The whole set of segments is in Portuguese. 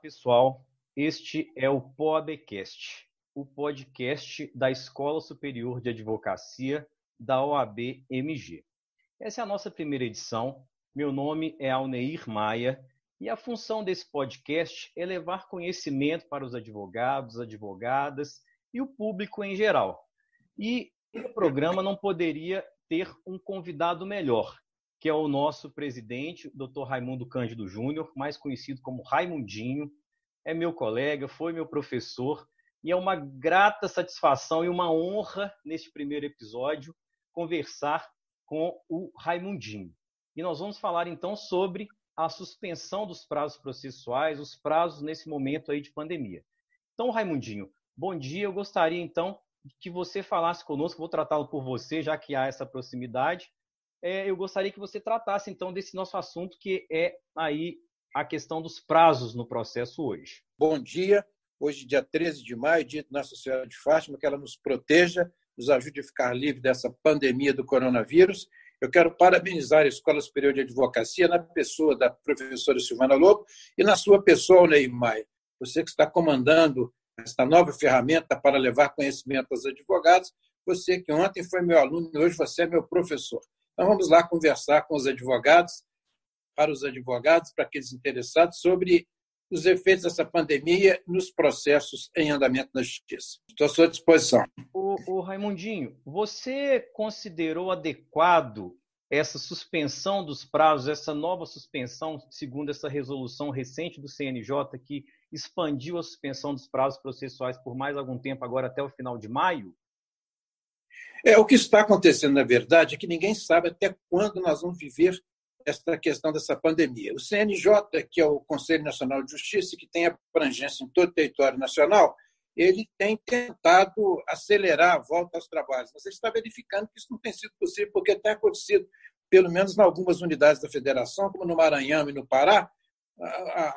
pessoal. Este é o POABcast, o podcast da Escola Superior de Advocacia da OAB MG. Essa é a nossa primeira edição. Meu nome é Alneir Maia e a função desse podcast é levar conhecimento para os advogados, advogadas e o público em geral. E o programa não poderia ter um convidado melhor, que é o nosso presidente, Dr. Raimundo Cândido Júnior, mais conhecido como Raimundinho. É meu colega, foi meu professor, e é uma grata satisfação e uma honra, neste primeiro episódio, conversar com o Raimundinho. E nós vamos falar então sobre a suspensão dos prazos processuais, os prazos nesse momento aí de pandemia. Então, Raimundinho, bom dia. Eu gostaria então que você falasse conosco, vou tratá-lo por você, já que há essa proximidade, é, eu gostaria que você tratasse então desse nosso assunto, que é aí a questão dos prazos no processo hoje. Bom dia. Hoje, dia 13 de maio, dia de Nossa Senhora de Fátima, que ela nos proteja, nos ajude a ficar livre dessa pandemia do coronavírus. Eu quero parabenizar a Escola Superior de Advocacia na pessoa da professora Silvana Lobo e na sua pessoa, Neymar. Você que está comandando esta nova ferramenta para levar conhecimento aos advogados, você que ontem foi meu aluno e hoje você é meu professor. Então, vamos lá conversar com os advogados, para os advogados, para aqueles interessados, sobre os efeitos dessa pandemia nos processos em andamento na justiça. Estou à sua disposição. O, o Raimundinho, você considerou adequado essa suspensão dos prazos, essa nova suspensão, segundo essa resolução recente do CNJ, que expandiu a suspensão dos prazos processuais por mais algum tempo, agora até o final de maio? É, o que está acontecendo, na verdade, é que ninguém sabe até quando nós vamos viver esta questão dessa pandemia. O CNJ, que é o Conselho Nacional de Justiça, que tem abrangência em todo o território nacional, ele tem tentado acelerar a volta aos trabalhos, mas ele está verificando que isso não tem sido possível, porque tem acontecido, pelo menos em algumas unidades da federação, como no Maranhão e no Pará,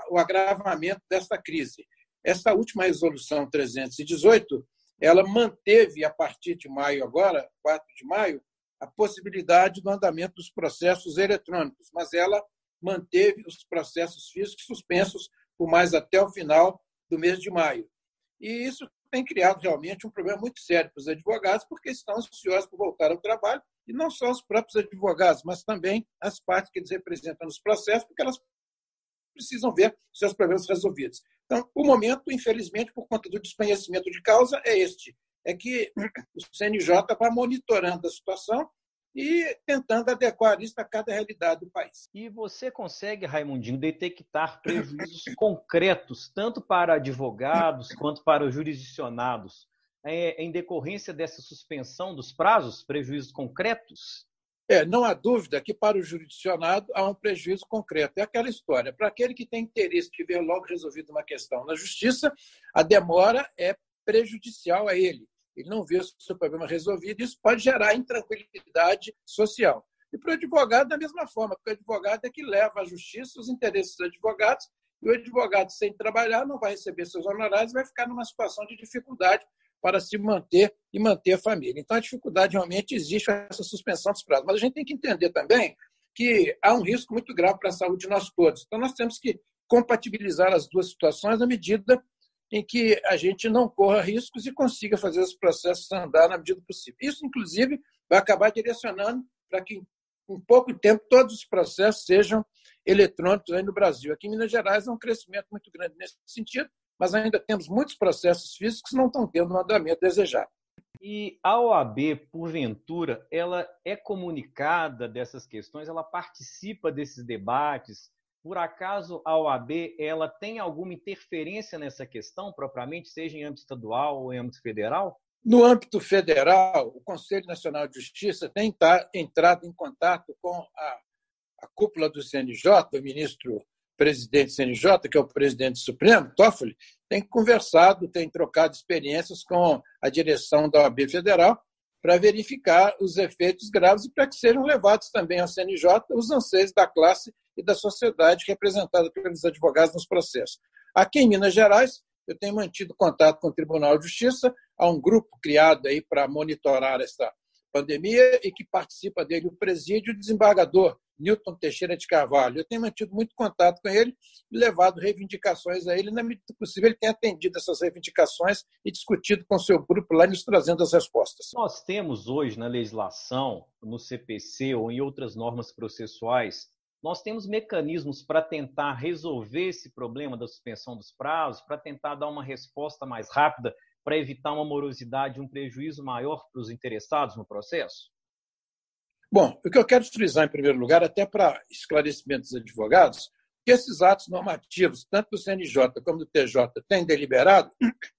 o agravamento dessa crise. Essa última resolução 318 ela manteve, a partir de maio, agora, 4 de maio, a possibilidade do andamento dos processos eletrônicos, mas ela manteve os processos físicos suspensos por mais até o final do mês de maio. E isso tem criado realmente um problema muito sério para os advogados, porque estão ansiosos por voltar ao trabalho, e não só os próprios advogados, mas também as partes que eles representam nos processos, porque elas precisam ver seus problemas resolvidos. Então, o momento, infelizmente, por conta do desconhecimento de causa, é este: é que o CNJ está monitorando a situação e tentando adequar isso a cada realidade do país. E você consegue, Raimundinho, detectar prejuízos concretos, tanto para advogados quanto para os jurisdicionados, é, em decorrência dessa suspensão dos prazos, prejuízos concretos? É, não há dúvida que para o jurisdicionado há um prejuízo concreto. É aquela história. Para aquele que tem interesse de ver logo resolvido uma questão na justiça, a demora é prejudicial a ele. Ele não vê o seu problema resolvido, e isso pode gerar intranquilidade social. E para o advogado, da mesma forma, porque o advogado é que leva à justiça os interesses dos advogados, e o advogado, sem trabalhar, não vai receber seus honorários, vai ficar numa situação de dificuldade para se manter e manter a família. Então, a dificuldade realmente existe essa suspensão dos prazos. Mas a gente tem que entender também que há um risco muito grave para a saúde de nós todos. Então, nós temos que compatibilizar as duas situações na medida em que a gente não corra riscos e consiga fazer os processos andar na medida possível. Isso, inclusive, vai acabar direcionando para que, em pouco tempo, todos os processos sejam eletrônicos aí no Brasil. Aqui em Minas Gerais há um crescimento muito grande nesse sentido, mas ainda temos muitos processos físicos que não estão tendo o andamento desejado. E a OAB, porventura, ela é comunicada dessas questões, ela participa desses debates. Por acaso a OAB ela tem alguma interferência nessa questão propriamente, seja em âmbito estadual ou em âmbito federal? No âmbito federal, o Conselho Nacional de Justiça tem entrado em contato com a, a cúpula do CNJ, o ministro presidente CNJ, que é o presidente supremo, Toffoli, tem conversado, tem trocado experiências com a direção da OAB Federal para verificar os efeitos graves e para que sejam levados também ao CNJ os anseios da classe e da sociedade representada pelos advogados nos processos. Aqui em Minas Gerais, eu tenho mantido contato com o Tribunal de Justiça, há um grupo criado aí para monitorar essa pandemia e que participa dele o presídio e o desembargador Newton Teixeira de Carvalho. Eu tenho mantido muito contato com ele e levado reivindicações a ele. Na medida possível, ele tem atendido essas reivindicações e discutido com seu grupo lá, nos trazendo as respostas. Nós temos hoje na legislação, no CPC ou em outras normas processuais, nós temos mecanismos para tentar resolver esse problema da suspensão dos prazos, para tentar dar uma resposta mais rápida, para evitar uma morosidade, um prejuízo maior para os interessados no processo? Bom, o que eu quero frisar, em primeiro lugar, até para esclarecimento dos advogados, que esses atos normativos, tanto do CNJ como do TJ, têm deliberado,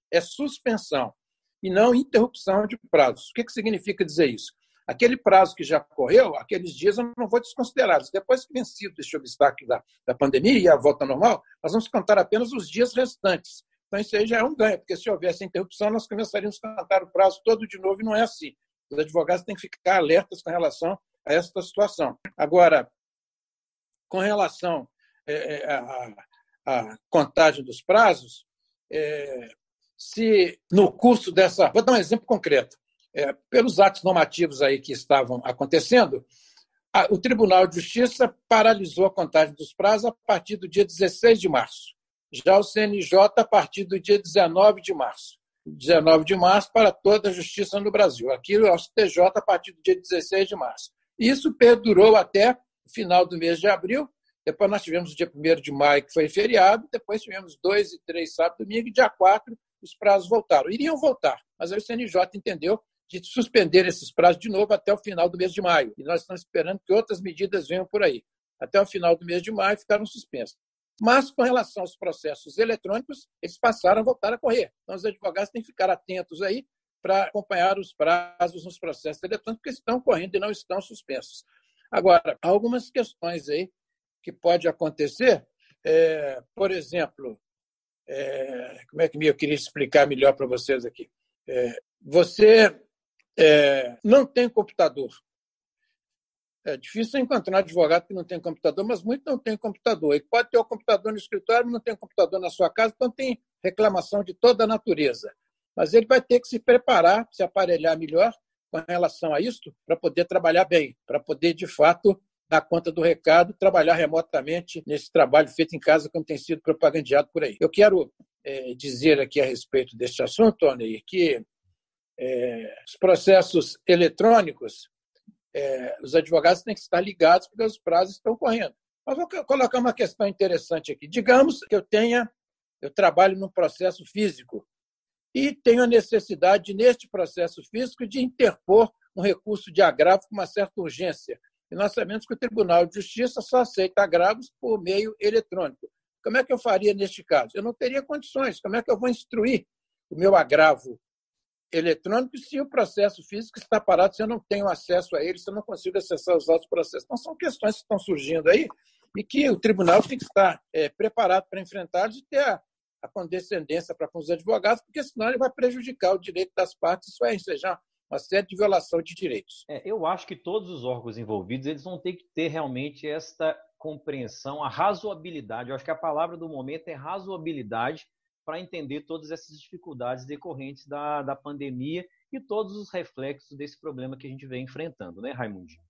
é suspensão e não interrupção de prazos. O que, que significa dizer isso? Aquele prazo que já correu, aqueles dias eu não vou desconsiderá-los. Depois que vencido este obstáculo da, da pandemia e a volta normal, nós vamos contar apenas os dias restantes. Então, isso aí já é um ganho, porque se houvesse interrupção, nós começaríamos a contar o prazo todo de novo e não é assim. Os advogados têm que ficar alertas com relação a esta situação. Agora, com relação é, é, à, à contagem dos prazos, é, se no curso dessa. Vou dar um exemplo concreto. É, pelos atos normativos aí que estavam acontecendo, o Tribunal de Justiça paralisou a contagem dos prazos a partir do dia 16 de março. Já o CNJ a partir do dia 19 de março. 19 de março para toda a justiça no Brasil. Aqui o STJ a partir do dia 16 de março. Isso perdurou até o final do mês de abril. Depois nós tivemos o dia 1 de maio, que foi feriado. Depois tivemos 2 e 3, sábado e domingo. E dia 4, os prazos voltaram. Iriam voltar, mas aí o CNJ entendeu de suspender esses prazos de novo até o final do mês de maio. E nós estamos esperando que outras medidas venham por aí. Até o final do mês de maio ficaram suspensos. Mas, com relação aos processos eletrônicos, eles passaram a voltar a correr. Então, os advogados têm que ficar atentos aí para acompanhar os prazos nos processos eletrônicos que estão correndo e não estão suspensos. Agora, algumas questões aí que pode acontecer, é, por exemplo, é, como é que eu queria explicar melhor para vocês aqui? É, você é, não tem computador. É difícil encontrar advogado que não tem computador, mas muitos não têm computador. E pode ter o computador no escritório, mas não tem computador na sua casa, então tem reclamação de toda a natureza. Mas ele vai ter que se preparar, se aparelhar melhor com relação a isso, para poder trabalhar bem, para poder, de fato, dar conta do recado, trabalhar remotamente nesse trabalho feito em casa, como tem sido propagandeado por aí. Eu quero é, dizer aqui a respeito deste assunto, Tony, que é, os processos eletrônicos, é, os advogados têm que estar ligados porque os prazos estão correndo. Mas vou colocar uma questão interessante aqui. Digamos que eu tenha, eu trabalho num processo físico e tenho a necessidade, neste processo físico, de interpor um recurso de agravo com uma certa urgência. E nós sabemos que o Tribunal de Justiça só aceita agravos por meio eletrônico. Como é que eu faria neste caso? Eu não teria condições. Como é que eu vou instruir o meu agravo eletrônico se o processo físico está parado, se eu não tenho acesso a ele, se eu não consigo acessar os outros processos? Então, são questões que estão surgindo aí e que o tribunal tem que estar é, preparado para enfrentá-los e ter a, a condescendência para com os advogados, porque senão ele vai prejudicar o direito das partes, isso é ensejar uma série de violação de direitos. É, eu acho que todos os órgãos envolvidos eles vão ter que ter realmente esta compreensão, a razoabilidade. Eu acho que a palavra do momento é razoabilidade para entender todas essas dificuldades decorrentes da, da pandemia e todos os reflexos desse problema que a gente vem enfrentando, né, Raimundinho?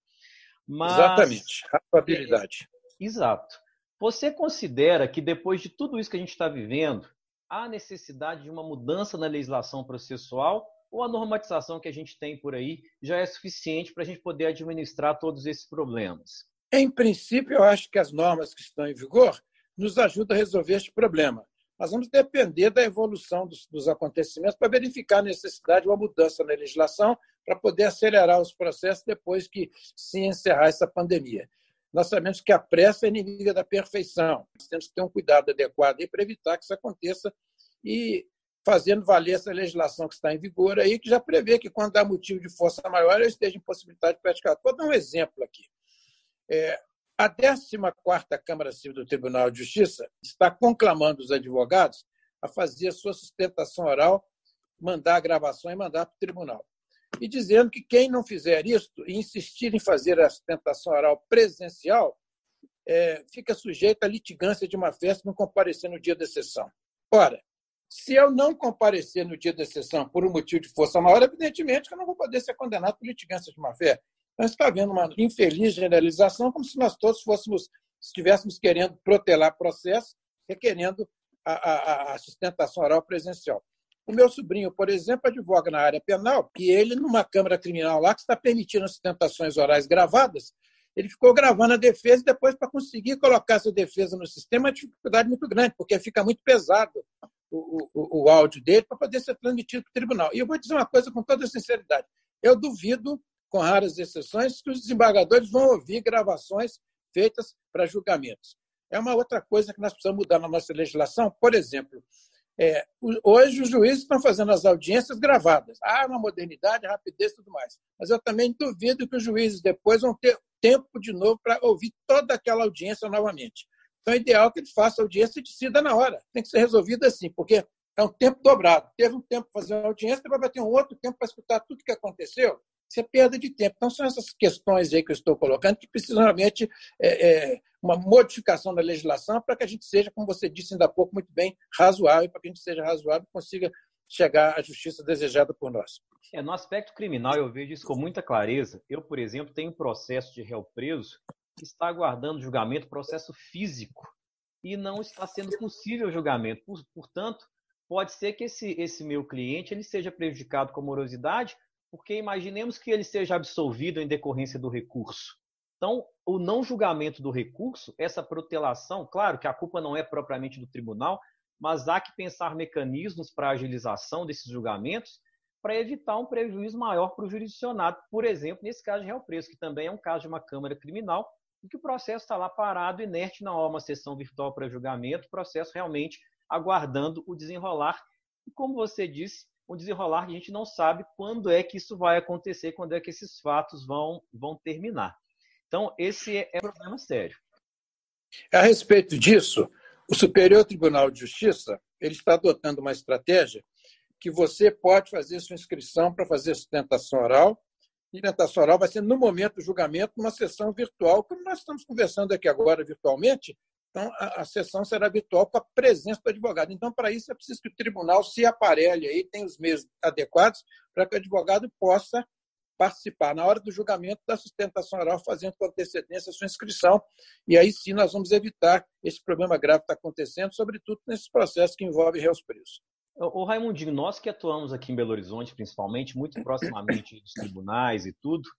Mas, Exatamente, razoabilidade. É, exato. Você considera que depois de tudo isso que a gente está vivendo, há necessidade de uma mudança na legislação processual ou a normatização que a gente tem por aí já é suficiente para a gente poder administrar todos esses problemas? Em princípio, eu acho que as normas que estão em vigor nos ajudam a resolver este problema. Nós vamos depender da evolução dos, dos acontecimentos para verificar a necessidade de uma mudança na legislação para poder acelerar os processos depois que se encerrar essa pandemia. Nós sabemos que a pressa é inimiga da perfeição. Nós temos que ter um cuidado adequado para evitar que isso aconteça e fazendo valer essa legislação que está em vigor aí, que já prevê que quando há motivo de força maior, eu esteja em possibilidade de praticar. Vou dar um exemplo aqui. É, a 14ª Câmara Civil do Tribunal de Justiça está conclamando os advogados a fazer a sua sustentação oral, mandar a gravação e mandar para o tribunal e dizendo que quem não fizer isso e insistir em fazer a sustentação oral presencial é, fica sujeito à litigância de uma festa não comparecer no dia da sessão. Ora, se eu não comparecer no dia da sessão por um motivo de força maior, evidentemente que eu não vou poder ser condenado por litigância de má fé. Nós está havendo uma infeliz generalização, como se nós todos fôssemos, estivéssemos querendo protelar processo, requerendo a, a, a sustentação oral presencial. O meu sobrinho, por exemplo, advoga na área penal e ele, numa Câmara Criminal lá, que está permitindo sustentações orais gravadas, ele ficou gravando a defesa e depois, para conseguir colocar essa defesa no sistema, é uma dificuldade muito grande, porque fica muito pesado o, o, o áudio dele para poder ser transmitido para o tribunal. E eu vou dizer uma coisa com toda sinceridade: eu duvido, com raras exceções, que os desembargadores vão ouvir gravações feitas para julgamentos. É uma outra coisa que nós precisamos mudar na nossa legislação. Por exemplo, é, hoje os juízes estão fazendo as audiências gravadas. Ah, uma modernidade, rapidez e tudo mais. Mas eu também duvido que os juízes depois vão ter tempo de novo para ouvir toda aquela audiência novamente. Então, é ideal que ele faça a audiência e decida na hora. Tem que ser resolvido assim, porque é um tempo dobrado. Teve um tempo para fazer uma audiência, depois vai ter um outro tempo para escutar tudo o que aconteceu. Isso é perda de tempo. Então, são essas questões aí que eu estou colocando que precisam realmente é, é, uma modificação da legislação para que a gente seja, como você disse ainda há pouco, muito bem razoável, para que a gente seja razoável e consiga chegar à justiça desejada por nós. É, no aspecto criminal, eu vejo isso com muita clareza. Eu, por exemplo, tenho um processo de réu preso que está aguardando julgamento, processo físico, e não está sendo possível o julgamento. Portanto, pode ser que esse, esse meu cliente ele seja prejudicado com morosidade, porque imaginemos que ele seja absolvido em decorrência do recurso. Então, o não julgamento do recurso, essa protelação, claro que a culpa não é propriamente do tribunal, mas há que pensar mecanismos para agilização desses julgamentos para evitar um prejuízo maior para o jurisdicionado. Por exemplo, nesse caso de réu preso, que também é um caso de uma Câmara Criminal, em que o processo está lá parado, inerte, não há uma sessão virtual para julgamento, o processo realmente aguardando o desenrolar. E como você disse, o desenrolar que a gente não sabe quando é que isso vai acontecer, quando é que esses fatos vão, vão terminar. Então, esse é um problema sério. A respeito disso, o Superior Tribunal de Justiça ele está adotando uma estratégia que você pode fazer sua inscrição para fazer sustentação oral. E sustentação oral vai ser no momento do julgamento, numa sessão virtual, como nós estamos conversando aqui agora virtualmente, então, a, a, sessão será virtual com a presença do advogado. Então, para isso, é preciso que o tribunal se aparelhe aí, tenha os meios adequados para que o advogado possa participar na hora do julgamento da sustentação oral, fazendo com antecedência a sua inscrição. E aí sim nós vamos evitar esse problema grave que está acontecendo, sobretudo nesses processos que envolvem réus presos. O Raimundinho, nós que atuamos aqui em Belo Horizonte, principalmente, muito proximamente dos tribunais e tudo,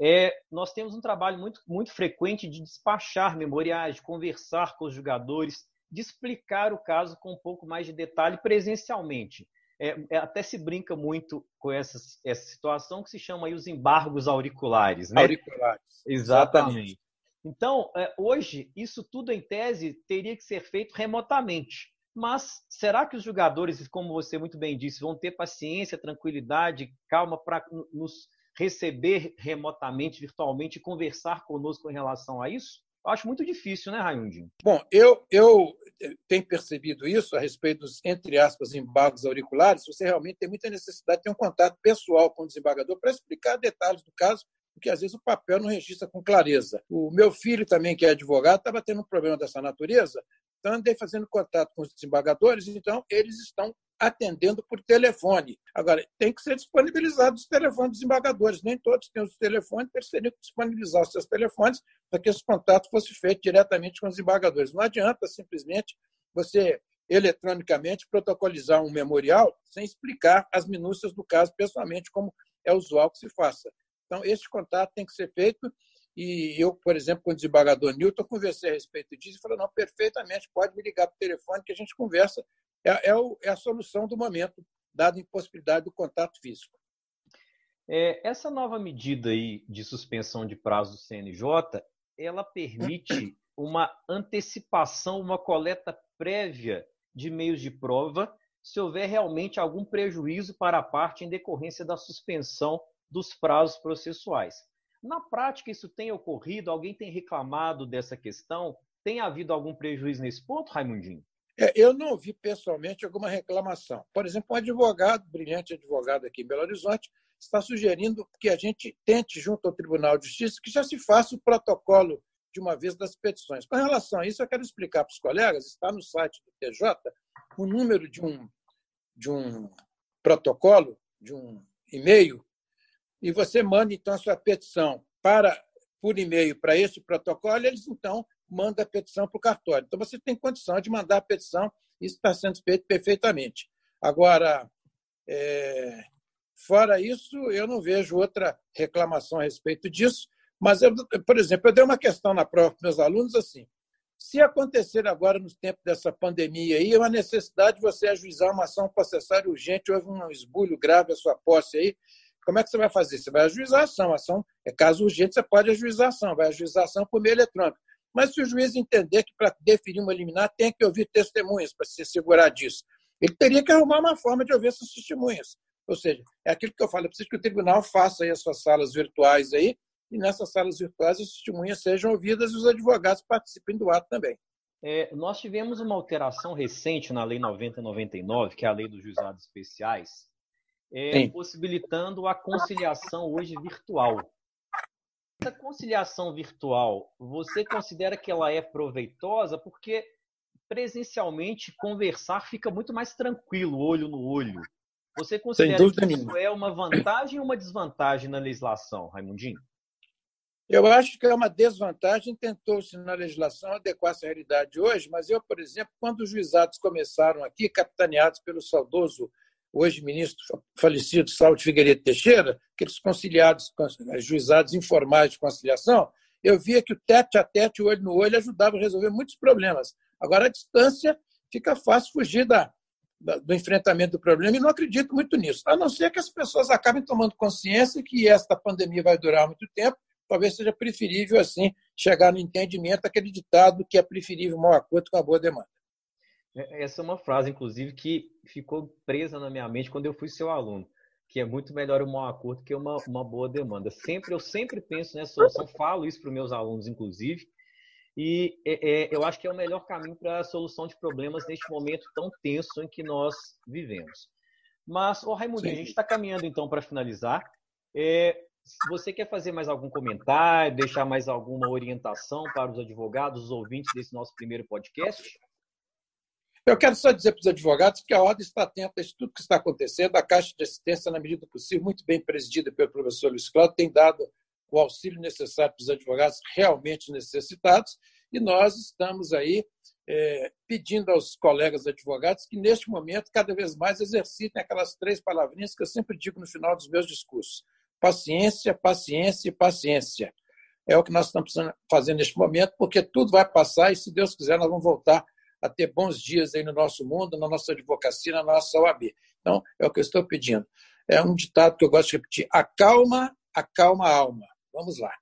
é, nós temos um trabalho muito, muito frequente de despachar memoriais, de conversar com os julgadores, de explicar o caso com um pouco mais de detalhe presencialmente. É, é, até se brinca muito com essa, essa situação que se chama aí os embargos auriculares. Né? Auriculares. Exatamente. Exatamente. Então, é, hoje, isso tudo em tese teria que ser feito remotamente. Mas será que os jogadores, como você muito bem disse, vão ter paciência, tranquilidade, calma para nos receber remotamente, virtualmente conversar conosco em relação a isso? Eu acho muito difícil, né, Raiundinho? Bom, eu, eu tenho percebido isso a respeito dos, entre aspas, embargos auriculares. Você realmente tem muita necessidade de ter um contato pessoal com o desembargador para explicar detalhes do caso, porque às vezes o papel não registra com clareza. O meu filho também, que é advogado, estava tendo um problema dessa natureza, andei fazendo contato com os desembargadores, então eles estão atendendo por telefone. Agora, tem que ser disponibilizados os telefones dos embargadores. Nem todos têm os telefones, eles teriam que disponibilizar os seus telefones para que esse contato fosse feito diretamente com os embargadores. Não adianta simplesmente você eletronicamente protocolizar um memorial sem explicar as minúcias do caso pessoalmente, como é usual que se faça. Então, esse contato tem que ser feito e eu, por exemplo, com o desembargador Newton, conversei a respeito disso e falei, não, perfeitamente, pode me ligar por telefone que a gente conversa é, é, o, é a solução do momento, dada a impossibilidade do contato físico. É, essa nova medida aí de suspensão de prazo do CNJ, ela permite uma antecipação, uma coleta prévia de meios de prova, se houver realmente algum prejuízo para a parte em decorrência da suspensão dos prazos processuais. Na prática, isso tem ocorrido? Alguém tem reclamado dessa questão? Tem havido algum prejuízo nesse ponto, Raimundinho? É, eu não vi pessoalmente alguma reclamação. Por exemplo, um advogado, brilhante advogado aqui em Belo Horizonte, está sugerindo que a gente tente, junto ao Tribunal de Justiça, que já se faça o protocolo de uma vez das petições. Com relação a isso, eu quero explicar para os colegas, está no site do TJ o número de um, de um protocolo, de um e-mail, e você manda então a sua petição para por e-mail para este protocolo, eles então mandam a petição para o cartório. Então você tem condição de mandar a petição, isso está sendo feito perfeitamente. Agora, é, fora isso, eu não vejo outra reclamação a respeito disso. Mas, eu, por exemplo, eu dei uma questão na prova para meus alunos assim: se acontecer agora, no tempo dessa pandemia, aí, uma necessidade de você ajuizar uma ação processuária urgente, houve um esbulho grave à sua posse aí, como é que você vai fazer? Você vai ajuizar a ação. A ação é caso urgente, você pode ajuizar a ação, vai ajuizar a ação por meio eletrônico. Mas se o juiz entender que para definir uma liminar tem que ouvir testemunhas para se segurar disso, ele teria que arrumar uma forma de ouvir essas testemunhas. Ou seja, é aquilo que eu falo, eu preciso que o tribunal faça aí as suas salas virtuais aí, e nessas salas virtuais as testemunhas sejam ouvidas e os advogados participem do ato também. É, nós tivemos uma alteração recente na Lei 9099, que é a Lei dos Juizados Especiais, é, possibilitando a conciliação hoje virtual. Essa conciliação virtual, você considera que ela é proveitosa? Porque presencialmente conversar fica muito mais tranquilo, olho no olho. Você considera que isso é uma vantagem ou uma desvantagem na legislação, Raimundinho? Eu acho que é uma desvantagem. Tentou-se na legislação adequar essa realidade hoje, mas eu, por exemplo, quando os juizados começaram aqui, capitaneados pelo saudoso, hoje ministro falecido Salto Figueiredo Teixeira, aqueles conciliados, juizados informais de conciliação, eu via que o tete a tete, o olho no olho, ajudava a resolver muitos problemas. Agora, a distância fica fácil fugir da, do enfrentamento do problema e não acredito muito nisso. A não ser que as pessoas acabem tomando consciência que esta pandemia vai durar muito tempo talvez seja preferível, assim, chegar no entendimento acreditado que é preferível mau acordo com a boa demanda. É, essa é uma frase, inclusive, que ficou presa na minha mente quando eu fui seu aluno, que é muito melhor o mau acordo que uma, uma boa demanda. Sempre Eu sempre penso nessa solução, falo isso para os meus alunos, inclusive, e é, é, eu acho que é o melhor caminho para a solução de problemas neste momento tão tenso em que nós vivemos. Mas, ô Raimundo, a gente está caminhando então para finalizar. É, você quer fazer mais algum comentário, deixar mais alguma orientação para os advogados, os ouvintes desse nosso primeiro podcast? Eu quero só dizer para os advogados que a ordem está atenta a tudo que está acontecendo. A Caixa de Assistência, na medida do possível, muito bem presidida pelo professor Luiz Cláudio, tem dado o auxílio necessário para os advogados realmente necessitados. E nós estamos aí é, pedindo aos colegas advogados que, neste momento, cada vez mais exercitem aquelas três palavrinhas que eu sempre digo no final dos meus discursos: paciência, paciência e paciência. É o que nós estamos fazendo neste momento, porque tudo vai passar e, se Deus quiser, nós vamos voltar a ter bons dias aí no nosso mundo, na nossa advocacia, na nossa OAB. Então, é o que eu estou pedindo. É um ditado que eu gosto de repetir: acalma, acalma a alma. Vamos lá.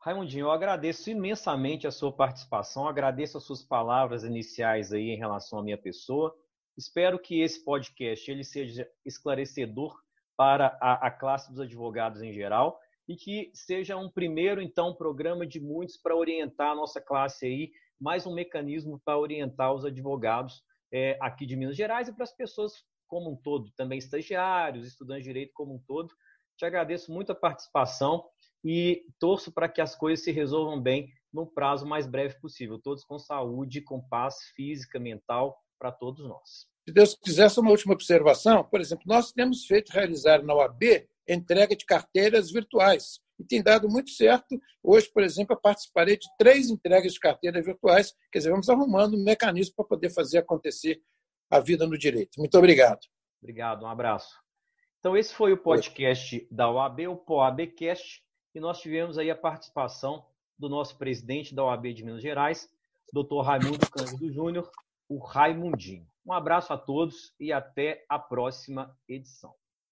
Raimundinho, eu agradeço imensamente a sua participação, agradeço as suas palavras iniciais aí em relação à minha pessoa. Espero que esse podcast ele seja esclarecedor para a, a classe dos advogados em geral e que seja um primeiro, então, programa de muitos para orientar a nossa classe aí, mais um mecanismo para orientar os advogados é, aqui de Minas Gerais e para as pessoas como um todo, também estagiários, estudantes de direito como um todo. Te agradeço muito a participação e torço para que as coisas se resolvam bem no prazo mais breve possível, todos com saúde, com paz física, mental para todos nós. Se Deus quiser, só uma última observação. Por exemplo, nós temos feito realizar na OAB entrega de carteiras virtuais. E tem dado muito certo. Hoje, por exemplo, eu participarei de três entregas de carteiras virtuais. Quer dizer, vamos arrumando um mecanismo para poder fazer acontecer a vida no direito. Muito obrigado. Obrigado, um abraço. Então, esse foi o podcast Oi. da OAB, o POABcast, e nós tivemos aí a participação do nosso presidente da OAB de Minas Gerais, doutor Raimundo Cândido Júnior, o Raimundinho. Um abraço a todos e até a próxima edição.